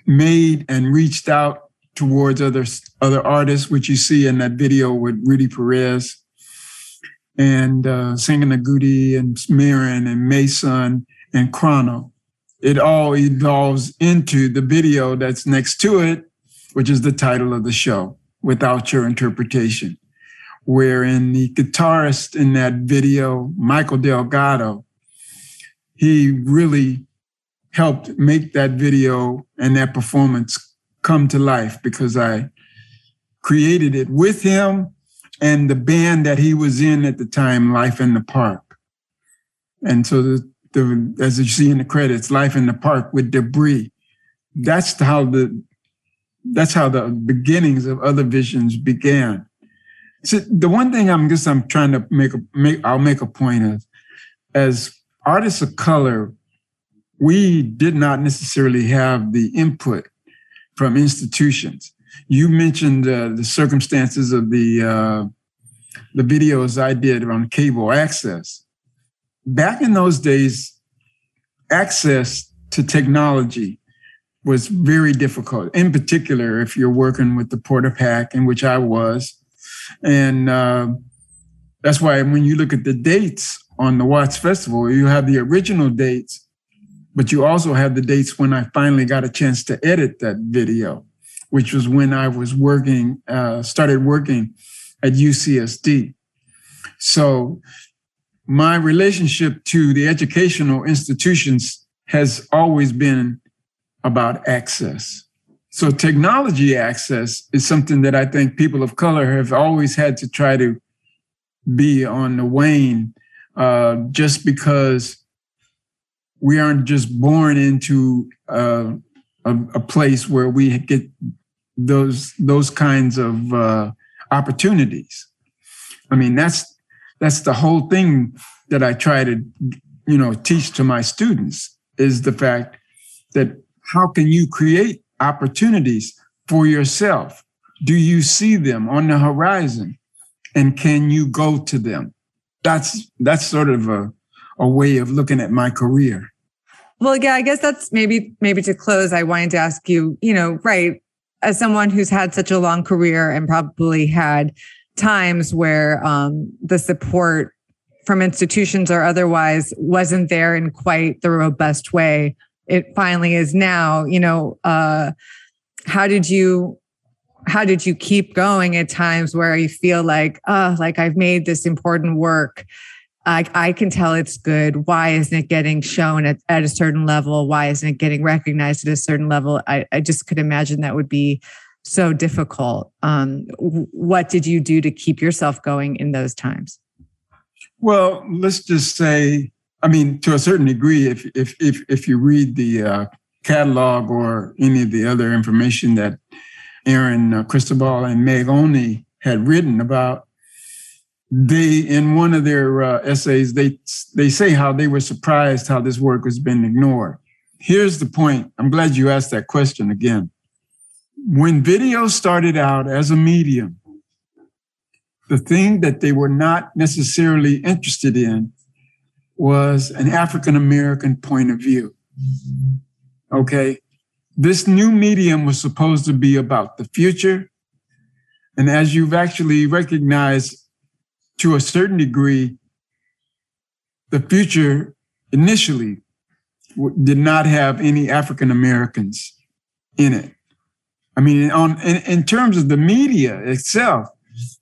made and reached out towards other other artists, which you see in that video with Rudy Perez and uh, Senga and Maren and Mason and Chrono. It all evolves into the video that's next to it, which is the title of the show, Without Your Interpretation, wherein the guitarist in that video, Michael Delgado, he really helped make that video and that performance come to life because I created it with him and the band that he was in at the time, Life in the Park. And so the, the as you see in the credits, Life in the Park with Debris. That's how the that's how the beginnings of other visions began. So the one thing I'm just I'm trying to make a make I'll make a point of as artists of color, we did not necessarily have the input from institutions you mentioned uh, the circumstances of the uh, the videos I did on cable access. Back in those days, access to technology was very difficult. In particular, if you're working with the Portapak, in which I was, and uh, that's why when you look at the dates on the Watts Festival, you have the original dates, but you also have the dates when I finally got a chance to edit that video which was when I was working, uh, started working at UCSD. So my relationship to the educational institutions has always been about access. So technology access is something that I think people of color have always had to try to be on the wane, uh, just because we aren't just born into uh, a, a place where we get those those kinds of uh, opportunities. I mean, that's that's the whole thing that I try to you know teach to my students is the fact that how can you create opportunities for yourself? Do you see them on the horizon, and can you go to them? That's that's sort of a a way of looking at my career. Well, yeah, I guess that's maybe maybe to close. I wanted to ask you, you know, right? As someone who's had such a long career and probably had times where um, the support from institutions or otherwise wasn't there in quite the robust way it finally is now. You know, uh, how did you how did you keep going at times where you feel like, oh, like I've made this important work? I, I can tell it's good. Why isn't it getting shown at, at a certain level? Why isn't it getting recognized at a certain level? I, I just could imagine that would be so difficult. Um, what did you do to keep yourself going in those times? Well, let's just say, I mean, to a certain degree, if if if if you read the uh, catalog or any of the other information that Erin uh, Christovale and Meg Onli had written about they in one of their uh, essays they they say how they were surprised how this work has been ignored. Here's the point. I'm glad you asked that question again. When video started out as a medium the thing that they were not necessarily interested in was an african american point of view. Okay? This new medium was supposed to be about the future. And as you've actually recognized to a certain degree, the future initially did not have any African Americans in it. I mean, on in, in, terms of the media itself,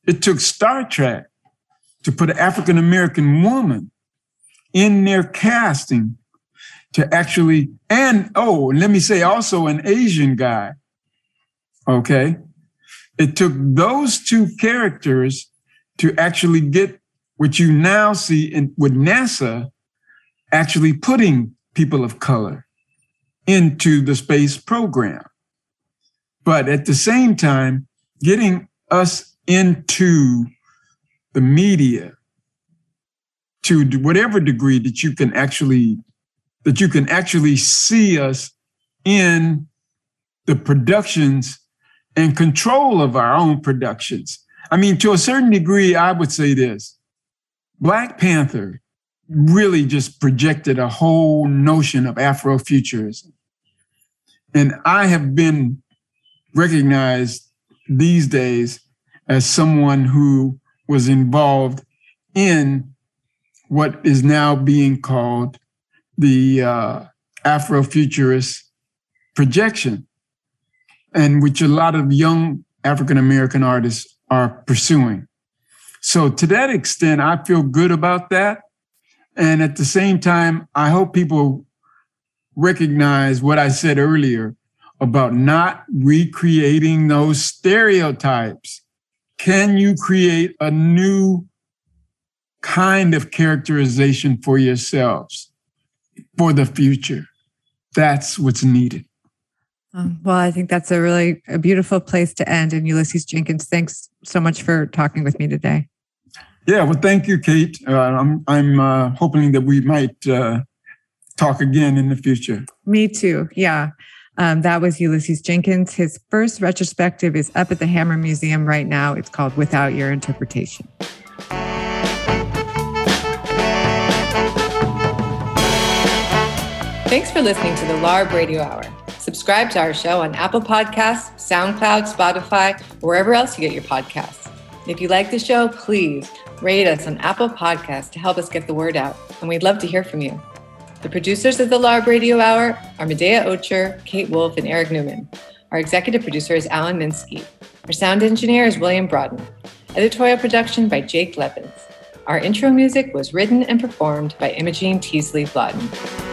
it took Star Trek to put an African American woman in their casting to actually, and oh, let me say also an Asian guy. Okay. It took those two characters to actually get what you now see in, with NASA actually putting people of color into the space program. But at the same time, getting us into the media to whatever degree that you can actually that you can actually see us in the productions and control of our own productions I mean, to a certain degree, I would say this Black Panther really just projected a whole notion of Afrofuturism. And I have been recognized these days as someone who was involved in what is now being called the uh, Afrofuturist projection, and which a lot of young African American artists are pursuing. So, to that extent, I feel good about that. And at the same time, I hope people recognize what I said earlier about not recreating those stereotypes. Can you create a new kind of characterization for yourselves for the future? That's what's needed. Um, well, I think that's a really a beautiful place to end. And Ulysses Jenkins, thanks so much for talking with me today. Yeah, well, thank you, Kate. Uh, I'm I'm uh, hoping that we might uh, talk again in the future. Me too. Yeah. Um, that was Ulysses Jenkins. His first retrospective is up at the Hammer Museum right now. It's called Without Your Interpretation. Thanks for listening to the LARB Radio Hour. Subscribe to our show on Apple Podcasts, SoundCloud, Spotify, or wherever else you get your podcasts. If you like the show, please rate us on Apple Podcasts to help us get the word out, and we'd love to hear from you. The producers of the LARB Radio Hour are Medaya Ocher, Kate Wolf, and Eric Newman. Our executive producer is Alan Minsky. Our sound engineer is William Broaden. Editorial production by Jake Levins. Our intro music was written and performed by Imogene Teasley Blodden.